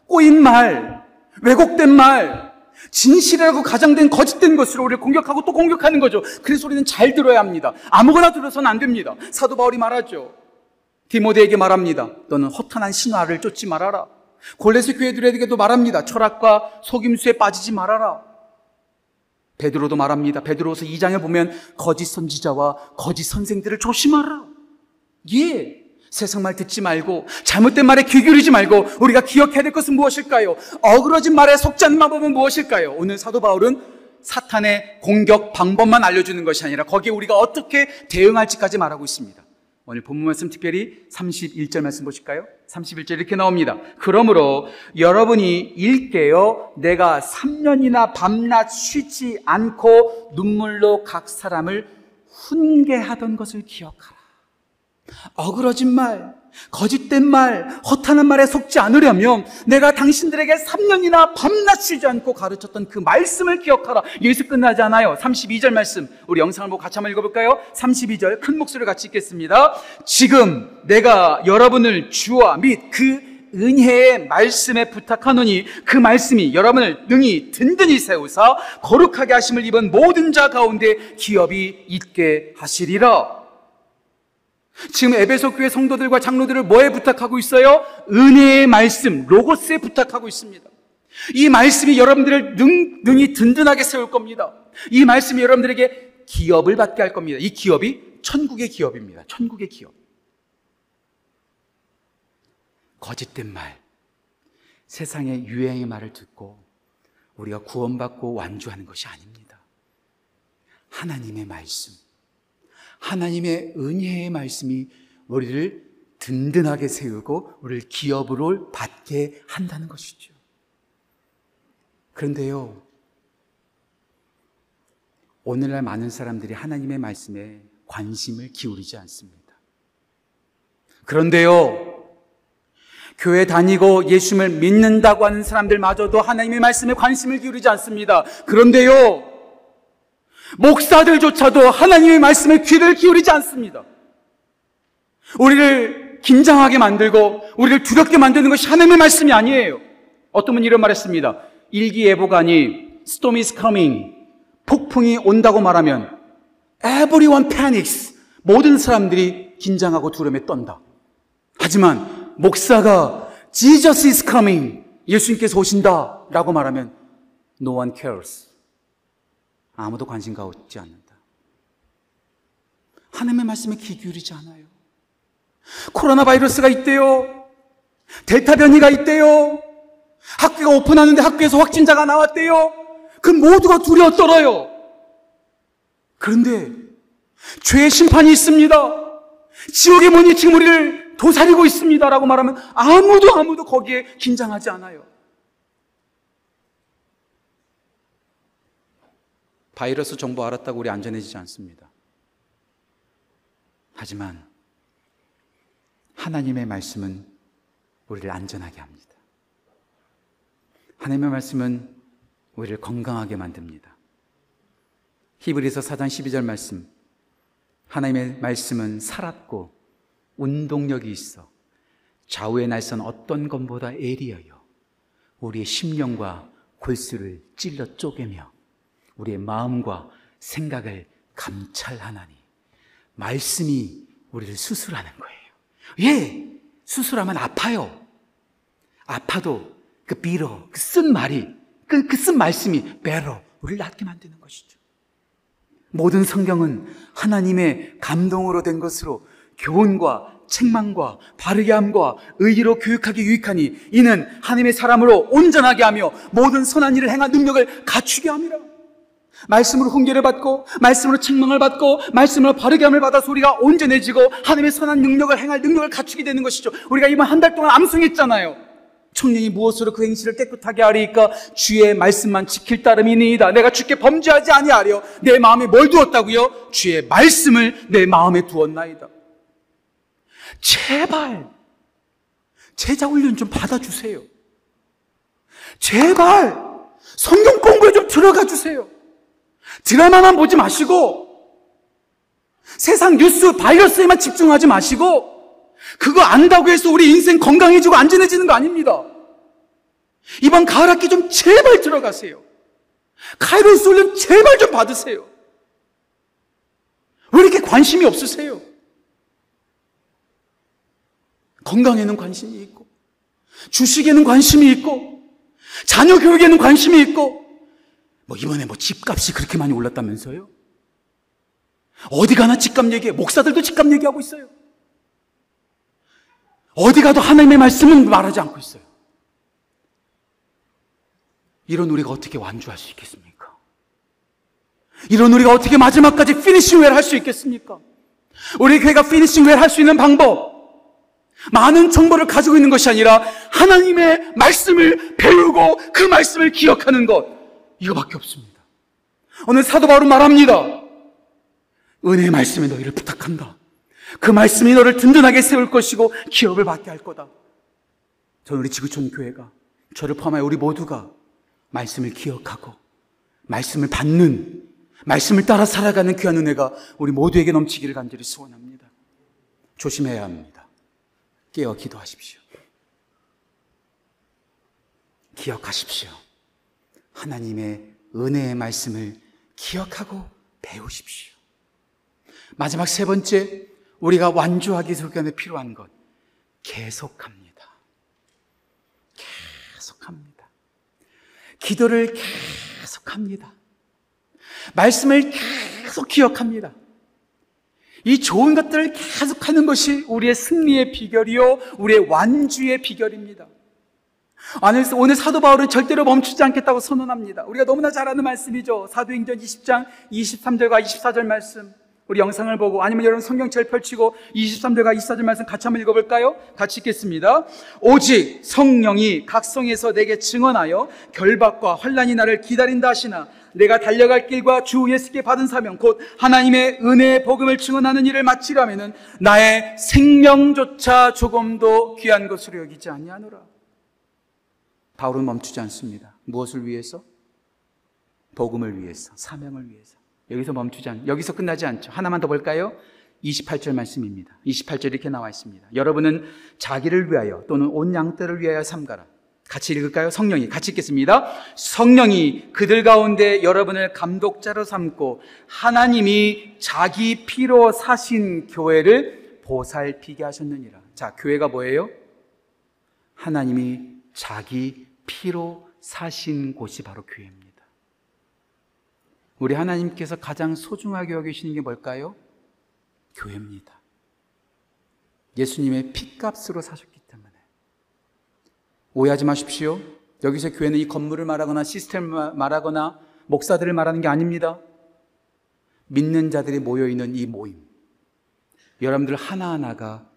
꼬인 말, 왜곡된 말, 진실이라고 가장된 거짓된 것으로 우리를 공격하고 또 공격하는 거죠. 그래서 우리는 잘 들어야 합니다. 아무거나 들어서는 안 됩니다. 사도 바울이 말하죠. 디모데에게 말합니다. 너는 허탄한 신화를 쫓지 말아라. 골레스 교회들에게도 말합니다. 철학과 속임수에 빠지지 말아라. 베드로도 말합니다. 베드로서 2장에 보면 거짓 선지자와 거짓 선생들을 조심하라. 예. 세상 말 듣지 말고 잘못된 말에 귀 기울이지 말고 우리가 기억해야 될 것은 무엇일까요? 어그러진 말에 속지 않는 방법은 무엇일까요? 오늘 사도 바울은 사탄의 공격 방법만 알려주는 것이 아니라 거기에 우리가 어떻게 대응할지까지 말하고 있습니다. 오늘 본문 말씀 특별히 31절 말씀 보실까요? 31절 이렇게 나옵니다. 그러므로 여러분이 읽게요. 내가 3년이나 밤낮 쉬지 않고 눈물로 각 사람을 훈계하던 것을 기억하라. 어그러진 말, 거짓된 말, 허탄한 말에 속지 않으려면 내가 당신들에게 3년이나 밤낮 쉬지 않고 가르쳤던 그 말씀을 기억하라. 여기서 끝나지 않아요. 32절 말씀. 우리 영상을 보고 같이 한번 읽어볼까요? 32절 큰 목소리를 같이 읽겠습니다. 지금 내가 여러분을 주와 및그 은혜의 말씀에 부탁하노니 그 말씀이 여러분을 능히 든든히 세우사 거룩하게 하심을 입은 모든 자 가운데 기업이 있게 하시리라. 지금 에베소 교회 성도들과 장로들을 뭐에 부탁하고 있어요? 은혜의 말씀, 로고스에 부탁하고 있습니다. 이 말씀이 여러분들을 능, 능히 든든하게 세울 겁니다. 이 말씀이 여러분들에게 기업을 받게 할 겁니다. 이 기업이 천국의 기업입니다. 천국의 기업. 거짓된 말, 세상의 유행의 말을 듣고 우리가 구원받고 완주하는 것이 아닙니다. 하나님의 말씀, 하나님의 은혜의 말씀이 우리를 든든하게 세우고 우리를 기업으로 받게 한다는 것이죠. 그런데요, 오늘날 많은 사람들이 하나님의 말씀에 관심을 기울이지 않습니다. 그런데요, 교회 다니고 예수님을 믿는다고 하는 사람들마저도 하나님의 말씀에 관심을 기울이지 않습니다. 그런데요, 목사들조차도 하나님의 말씀에 귀를 기울이지 않습니다. 우리를 긴장하게 만들고 우리를 두렵게 만드는 것이 하나님의 말씀이 아니에요. 어떤 분이 이런 말했습니다. 일기예보관이 storm is coming 폭풍이 온다고 말하면 everyone panics 모든 사람들이 긴장하고 두려움에 떤다. 하지만 목사가 Jesus is coming 예수님께서 오신다 라고 말하면 no one cares 아무도 관심 갖지 않는다. 하나님의 말씀에 귀 기울이지 않아요. 코로나 바이러스가 있대요. 델타 변이가 있대요. 학교가 오픈하는데 학교에서 확진자가 나왔대요. 그 모두가 두려워 떨어요. 그런데 죄의 심판이 있습니다. 지옥의 문이 지금 우리를 도사리고 있습니다. 라고 말하면 아무도 아무도 거기에 긴장하지 않아요. 바이러스 정보 알았다고 우리 안전해지지 않습니다. 하지만 하나님의 말씀은 우리를 안전하게 합니다. 하나님의 말씀은 우리를 건강하게 만듭니다. 히브리서 4장 12절 말씀. 하나님의 말씀은 살았고 운동력이 있어 좌우의 날선 어떤 것보다 애리하여 우리의 심령과 골수를 찔러 쪼개며 우리의 마음과 생각을 감찰하나니 말씀이 우리를 수술하는 거예요. 예, 수술하면 아파요. 아파도 그 비로, 그 쓴 말이, 그, 그쓴 말씀이 배로 우리를 낫게 만드는 것이죠. 모든 성경은 하나님의 감동으로 된 것으로 교훈과 책망과 바르게 함과 의의로 교육하기 유익하니 이는 하나님의 사람으로 온전하게 하며 모든 선한 일을 행한 능력을 갖추게 함이라. 말씀으로 훈계를 받고 말씀으로 책망을 받고 말씀으로 바르게 함을 받아서 우리가 온전해지고 하나님의 선한 능력을 행할 능력을 갖추게 되는 것이죠. 우리가 이번 한 달 동안 암송했잖아요. 청년이 무엇으로 그 행실을 깨끗하게 하리까 주의 말씀만 지킬 따름이니이다. 내가 주께 범죄하지 아니하려 내 마음에 뭘 두었다고요? 주의 말씀을 내 마음에 두었나이다. 제발 제자 훈련 좀 받아주세요. 제발 성경 공부에 좀 들어가 주세요. 드라마만 보지 마시고 세상 뉴스 바이러스에만 집중하지 마시고 그거 안다고 해서 우리 인생 건강해지고 안전해지는 거 아닙니다. 이번 가을 학기 좀 제발 들어가세요. 카이로스 훈련 제발 좀 받으세요. 왜 이렇게 관심이 없으세요? 건강에는 관심이 있고, 주식에는 관심이 있고, 자녀 교육에는 관심이 있고, 뭐 이번에 뭐 집값이 그렇게 많이 올랐다면서요? 어디 가나 집값 얘기해. 목사들도 집값 얘기하고 있어요. 어디 가도 하나님의 말씀은 말하지 않고 있어요. 이런 우리가 어떻게 완주할 수 있겠습니까? 이런 우리가 어떻게 마지막까지 finishing well을 할수 있겠습니까? 우리 교회가 finishing well을 할수 있는 방법, 많은 정보를 가지고 있는 것이 아니라 하나님의 말씀을 배우고 그 말씀을 기억하는 것, 이거밖에 없습니다. 오늘 사도 바울은 말합니다. 은혜의 말씀에 너희를 부탁한다. 그 말씀이 너를 든든하게 세울 것이고 기업을 받게 할 거다. 저는 우리 지구촌 교회가 저를 포함하여 우리 모두가 말씀을 기억하고 말씀을 받는 말씀을 따라 살아가는 귀한 은혜가 우리 모두에게 넘치기를 간절히 소원합니다. 조심해야 합니다. 깨어 기도하십시오. 기억하십시오. 하나님의 은혜의 말씀을 기억하고 배우십시오. 마지막 세 번째, 우리가 완주하기 위해 필요한 것, 계속합니다. 계속합니다. 기도를 계속합니다. 말씀을 계속 기억합니다. 이 좋은 것들을 계속하는 것이 우리의 승리의 비결이요, 우리의 완주의 비결입니다. 오늘 사도 바울은 절대로 멈추지 않겠다고 선언합니다. 우리가 너무나 잘 아는 말씀이죠. 사도행전 20장 23절과 24절 말씀. 우리 영상을 보고 아니면 여러분 성경책을 펼치고 23절과 24절 말씀 같이 한번 읽어볼까요? 같이 읽겠습니다. 오직 성령이 각성에서 내게 증언하여 결박과 환란이 나를 기다린다 하시나 내가 달려갈 길과 주 예수께 받은 사명 곧 하나님의 은혜의 복음을 증언하는 일을 마치려면은 나의 생명조차 조금도 귀한 것으로 여기지 아니하노라. 바울은 멈추지 않습니다. 무엇을 위해서? 복음을 위해서, 사명을 위해서. 여기서 멈추지 않, 여기서 끝나지 않죠. 하나만 더 볼까요? 28절 말씀입니다. 28절 이렇게 나와 있습니다. 여러분은 자기를 위하여 또는 온 양떼를 위하여 삼가라. 같이 읽을까요? 성령이 같이 읽겠습니다. 성령이 그들 가운데 여러분을 감독자로 삼고 하나님이 자기 피로 사신 교회를 보살피게 하셨느니라. 자, 교회가 뭐예요? 하나님이 자기 피로 사신 곳이 바로 교회입니다. 우리 하나님께서 가장 소중하게 여기시는 게 뭘까요? 교회입니다. 예수님의 피값으로 사셨기 때문에. 오해하지 마십시오. 여기서 교회는 이 건물을 말하거나 시스템을 말하거나 목사들을 말하는 게 아닙니다. 믿는 자들이 모여있는 이 모임. 여러분들 하나하나가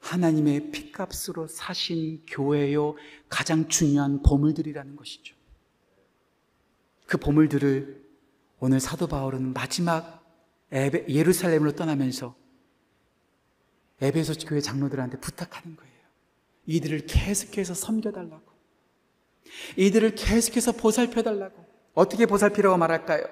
하나님의 피값으로 사신 교회요 가장 중요한 보물들이라는 것이죠. 그 보물들을 오늘 사도 바울은 마지막 에베, 예루살렘으로 떠나면서 에베소 교회 장로들한테 부탁하는 거예요. 이들을 계속해서 섬겨달라고. 이들을 계속해서 보살펴달라고. 어떻게 보살피라고 말할까요?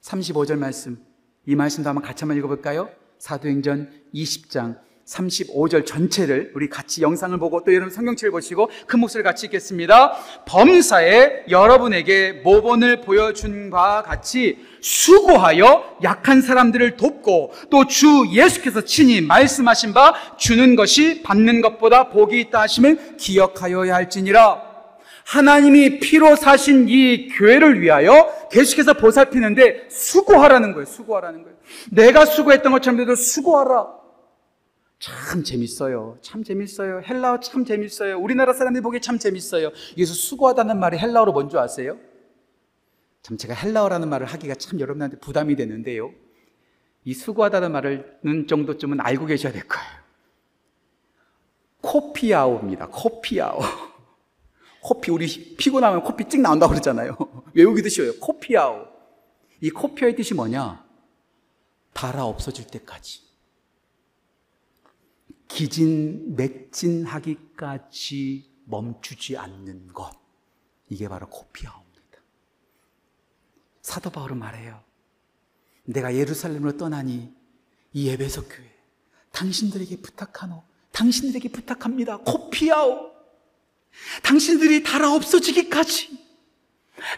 35절 말씀. 이 말씀도 한번 같이 한번 읽어볼까요? 사도행전 20장 35절 전체를 우리 같이 영상을 보고 또 여러분 성경책을 보시고 그 목소리를 같이 읽겠습니다. 범사에 여러분에게 모본을 보여준 바와 같이 수고하여 약한 사람들을 돕고 또 주 예수께서 친히 말씀하신 바 주는 것이 받는 것보다 복이 있다 하심을 기억하여야 할지니라. 하나님이 피로 사신 이 교회를 위하여 계속해서 보살피는데 수고하라는 거예요. 수고하라는 거예요. 내가 수고했던 것처럼 너도 수고하라. 참 재밌어요. 참 재밌어요. 헬라어 참 재밌어요. 우리나라 사람들이 보기에 참 재밌어요. 여기서 수고하다는 말이 헬라어로 뭔지 아세요? 참 제가 헬라어라는 말을 하기가 참 여러분한테 부담이 되는데요. 이 수고하다는 말은 정도쯤은 알고 계셔야 될 거예요. 코피아오입니다. 코피아오. 코피 우리 피곤하면 코피 찍 나온다고 그러잖아요. 외우기도 쉬워요. 코피아오. 이 코피아의 뜻이 뭐냐? 달아 없어질 때까지. 기진 맥진하기까지 멈추지 않는 것. 이게 바로 코피아오입니다. 사도 바울은 말해요. 내가 예루살렘으로 떠나니 이 에베소 교회 당신들에게 부탁하노. 당신들에게 부탁합니다. 코피아오. 당신들이 달아 없어지기까지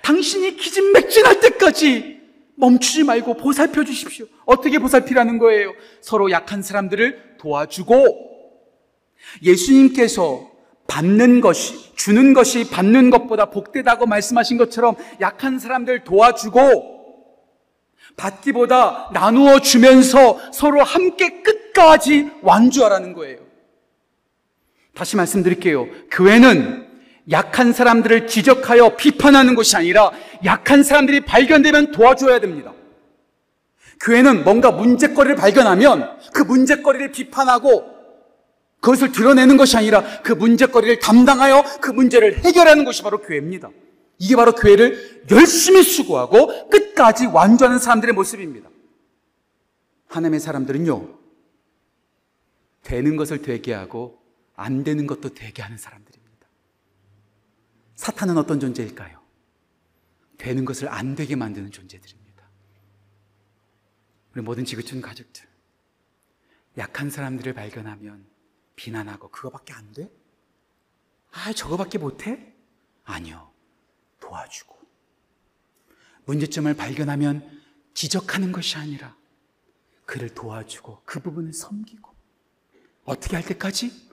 당신이 기진맥진할 때까지 멈추지 말고 보살펴 주십시오. 어떻게 보살피라는 거예요? 서로 약한 사람들을 도와주고 예수님께서 받는 것이 주는 것이 받는 것보다 복되다고 말씀하신 것처럼 약한 사람들 도와주고 받기보다 나누어 주면서 서로 함께 끝까지 완주하라는 거예요. 다시 말씀드릴게요. 교회는 약한 사람들을 지적하여 비판하는 것이 아니라 약한 사람들이 발견되면 도와줘야 됩니다. 교회는 뭔가 문제거리를 발견하면 그 문제거리를 비판하고 그것을 드러내는 것이 아니라 그 문제거리를 담당하여 그 문제를 해결하는 것이 바로 교회입니다. 이게 바로 교회를 열심히 수고하고 끝까지 완주하는 사람들의 모습입니다. 하나님의 사람들은요, 되는 것을 되게 하고 안 되는 것도 되게 하는 사람들입니다. 사탄은 어떤 존재일까요? 되는 것을 안 되게 만드는 존재들입니다. 우리 모든 지구촌 가족들, 약한 사람들을 발견하면 비난하고 그거밖에 안 돼? 아, 저거밖에 못 해? 아니요. 도와주고. 문제점을 발견하면 지적하는 것이 아니라 그를 도와주고 그 부분을 섬기고 어떻게 할 때까지?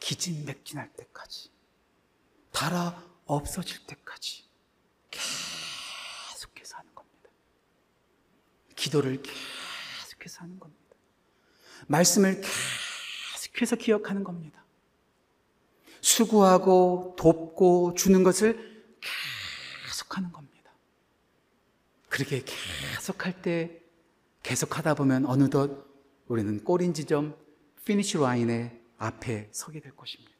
기진맥진할 때까지. 달아 없어질 때까지 계속해서 하는 겁니다. 기도를 계속해서 하는 겁니다. 말씀을 계속해서 기억하는 겁니다. 수고하고 돕고 주는 것을 계속하는 겁니다. 그렇게 계속할 때 계속하다 보면 어느덧 우리는 골인 지점 finish line의 앞에 서게 될 것입니다.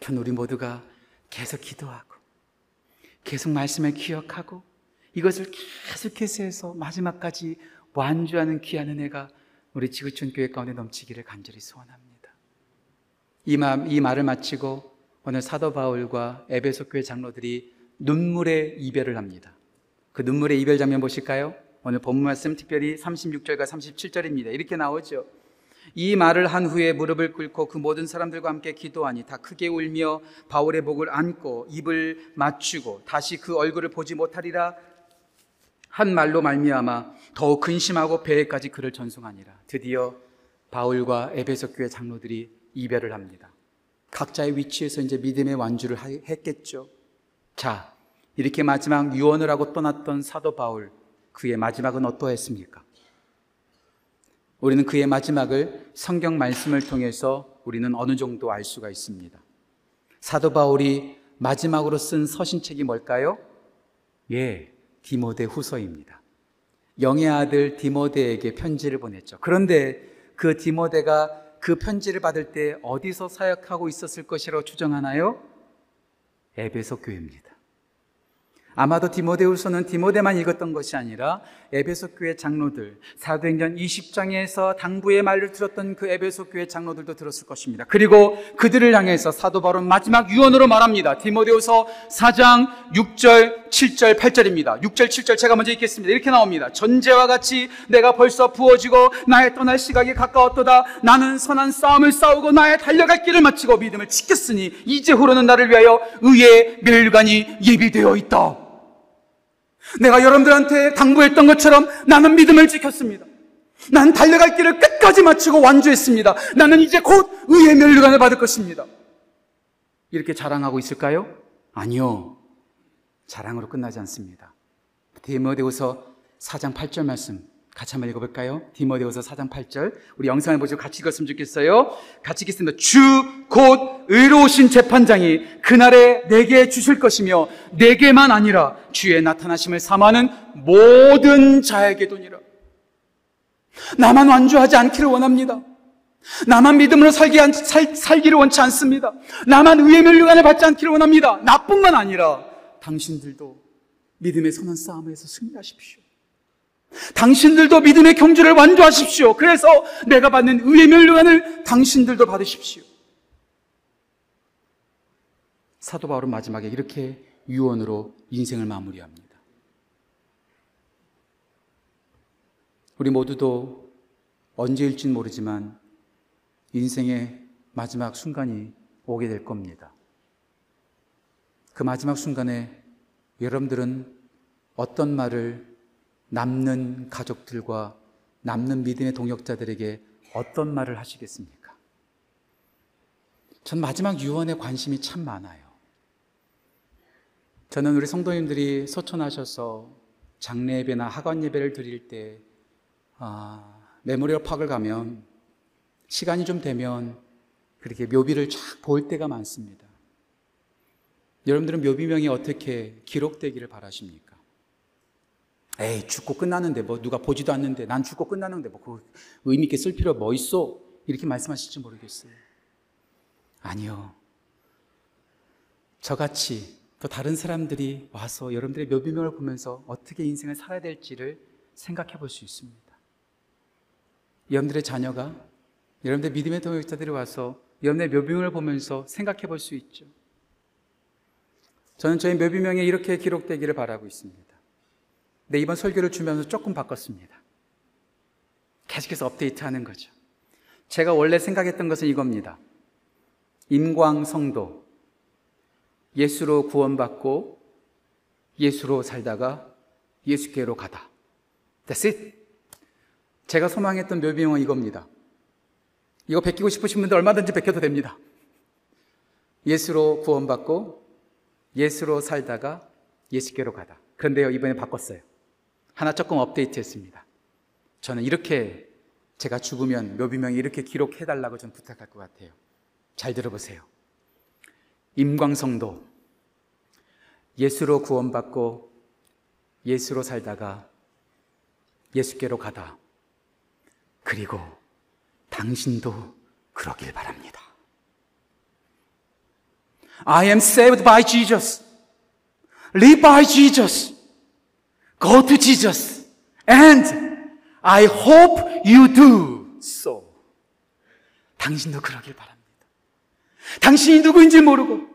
전 우리 모두가 계속 기도하고 계속 말씀을 기억하고 이것을 계속해서 해서 마지막까지 완주하는 귀한 은혜가 우리 지구촌 교회 가운데 넘치기를 간절히 소원합니다. 이, 말, 이 말을 마치고 오늘 사도 바울과 에베소 교회 장로들이 눈물의 이별을 합니다. 그 눈물의 이별 장면 보실까요? 오늘 본문 말씀 특별히 36절과 37절입니다. 이렇게 나오죠. 이 말을 한 후에 무릎을 꿇고 그 모든 사람들과 함께 기도하니 다 크게 울며 바울의 목을 안고 입을 맞추고 다시 그 얼굴을 보지 못하리라 한 말로 말미암아 더욱 근심하고 배에까지 그를 전송하니라. 드디어 바울과 에베소 교회 장로들이 이별을 합니다. 각자의 위치에서 이제 믿음의 완주를 하- 했겠죠. 자, 이렇게 마지막 유언을 하고 떠났던 사도 바울, 그의 마지막은 어떠했습니까? 우리는 그의 마지막을 성경 말씀을 통해서 우리는 어느 정도 알 수가 있습니다. 사도 바울이 마지막으로 쓴 서신책이 뭘까요? 예, 디모데 후서입니다. 영의 아들 디모데에게 편지를 보냈죠. 그런데 그 디모데가 그 편지를 받을 때 어디서 사역하고 있었을 것이라고 추정하나요? 에베소 교회입니다. 아마도 디모데후서는 디모데만 읽었던 것이 아니라 에베소 교회 장로들, 사도행전 20장에서 당부의 말을 들었던 그 에베소 교회 장로들도 들었을 것입니다. 그리고 그들을 향해서 사도 바울은 마지막 유언으로 말합니다. 디모데후서 4장 6절, 7절, 8절입니다. 6절, 7절 제가 먼저 읽겠습니다. 이렇게 나옵니다. 전제와 같이 내가 벌써 부어지고 나의 떠날 시각이 가까웠도다. 나는 선한 싸움을 싸우고 나의 달려갈 길을 마치고 믿음을 지켰으니 이제 후로는 나를 위하여 의의 멸관이 예비되어 있다. 내가 여러분들한테 당부했던 것처럼 나는 믿음을 지켰습니다. 난 달려갈 길을 끝까지 마치고 완주했습니다. 나는 이제 곧 의의 멸관을 받을 것입니다. 이렇게 자랑하고 있을까요? 아니요. 자랑으로 끝나지 않습니다. 디모데후서 4장 8절 말씀 같이 한번 읽어볼까요? 디모데후서 4장 8절 우리 영상을 보시고 같이 읽었으면 좋겠어요. 같이 읽겠습니다. 주 곧 의로우신 재판장이 그날에 내게 주실 것이며 내게만 아니라 주의 나타나심을 삼하는 모든 자에게 도니라. 나만 완주하지 않기를 원합니다. 나만 믿음으로 살기, 안- 살, 살기를 원치 않습니다. 나만 의의 멸류관을 받지 않기를 원합니다. 나뿐만 아니라 당신들도 믿음의 선한 싸움에서 승리하십시오. 당신들도 믿음의 경주를 완주하십시오. 그래서 내가 받는 의의 멸류관을 당신들도 받으십시오. 사도 바울은 마지막에 이렇게 유언으로 인생을 마무리합니다. 우리 모두도 언제일진 모르지만 인생의 마지막 순간이 오게 될 겁니다. 그 마지막 순간에 여러분들은 어떤 말을 남는 가족들과 남는 믿음의 동역자들에게 어떤 말을 하시겠습니까? 전 마지막 유언에 관심이 참 많아요. 저는 우리 성도님들이 소천하셔서 장례 예배나 하관 예배를 드릴 때 아, memorial park을 가면 시간이 좀 되면 그렇게 묘비를 쫙 볼 때가 많습니다. 여러분들은 묘비명이 어떻게 기록되기를 바라십니까? 에이, 죽고 끝나는데 뭐 누가 보지도 않는데 난 죽고 끝나는데 뭐 그 의미 있게 쓸 필요 뭐 있어? 이렇게 말씀하실지 모르겠어요. 아니요. 저같이 또 다른 사람들이 와서 여러분들의 묘비명을 보면서 어떻게 인생을 살아야 될지를 생각해 볼 수 있습니다. 여러분들의 자녀가 여러분들 믿음의 동역자들이 와서 여러분의 묘비명을 보면서 생각해 볼 수 있죠. 저는 저희 묘비명에 이렇게 기록되기를 바라고 있습니다. 네, 이번 설교를 주면서 조금 바꿨습니다. 계속해서 업데이트 하는 거죠. 제가 원래 생각했던 것은 이겁니다. 임광 성도, 예수로 구원받고 예수로 살다가 예수께로 가다. That's it. 제가 소망했던 묘비명은 이겁니다. 이거 베끼고 싶으신 분들 얼마든지 베껴도 됩니다. 예수로 구원받고 예수로 살다가 예수께로 가다. 그런데요, 이번에 바꿨어요. 하나 조금 업데이트 했습니다. 저는 이렇게 제가 죽으면 묘비명이 이렇게 기록해달라고 좀 부탁할 것 같아요. 잘 들어보세요. 임광성도 예수로 구원받고 예수로 살다가 예수께로 가다. 그리고 당신도 그러길 바랍니다. I am saved by Jesus. Live by Jesus. Go to Jesus. And I hope you do so. 당신도 그러길 바랍니다. 당신이 누구인지 모르고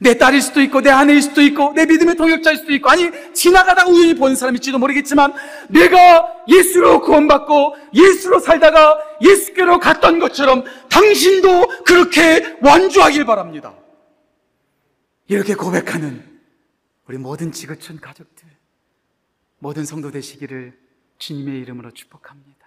내 딸일 수도 있고, 내 아내일 수도 있고, 내 믿음의 동역자일 수도 있고, 아니, 지나가다가 우연히 본 사람일지도 모르겠지만, 내가 예수로 구원받고, 예수로 살다가 예수께로 갔던 것처럼, 당신도 그렇게 완주하길 바랍니다. 이렇게 고백하는 우리 모든 지구촌 가족들, 모든 성도 되시기를 주님의 이름으로 축복합니다.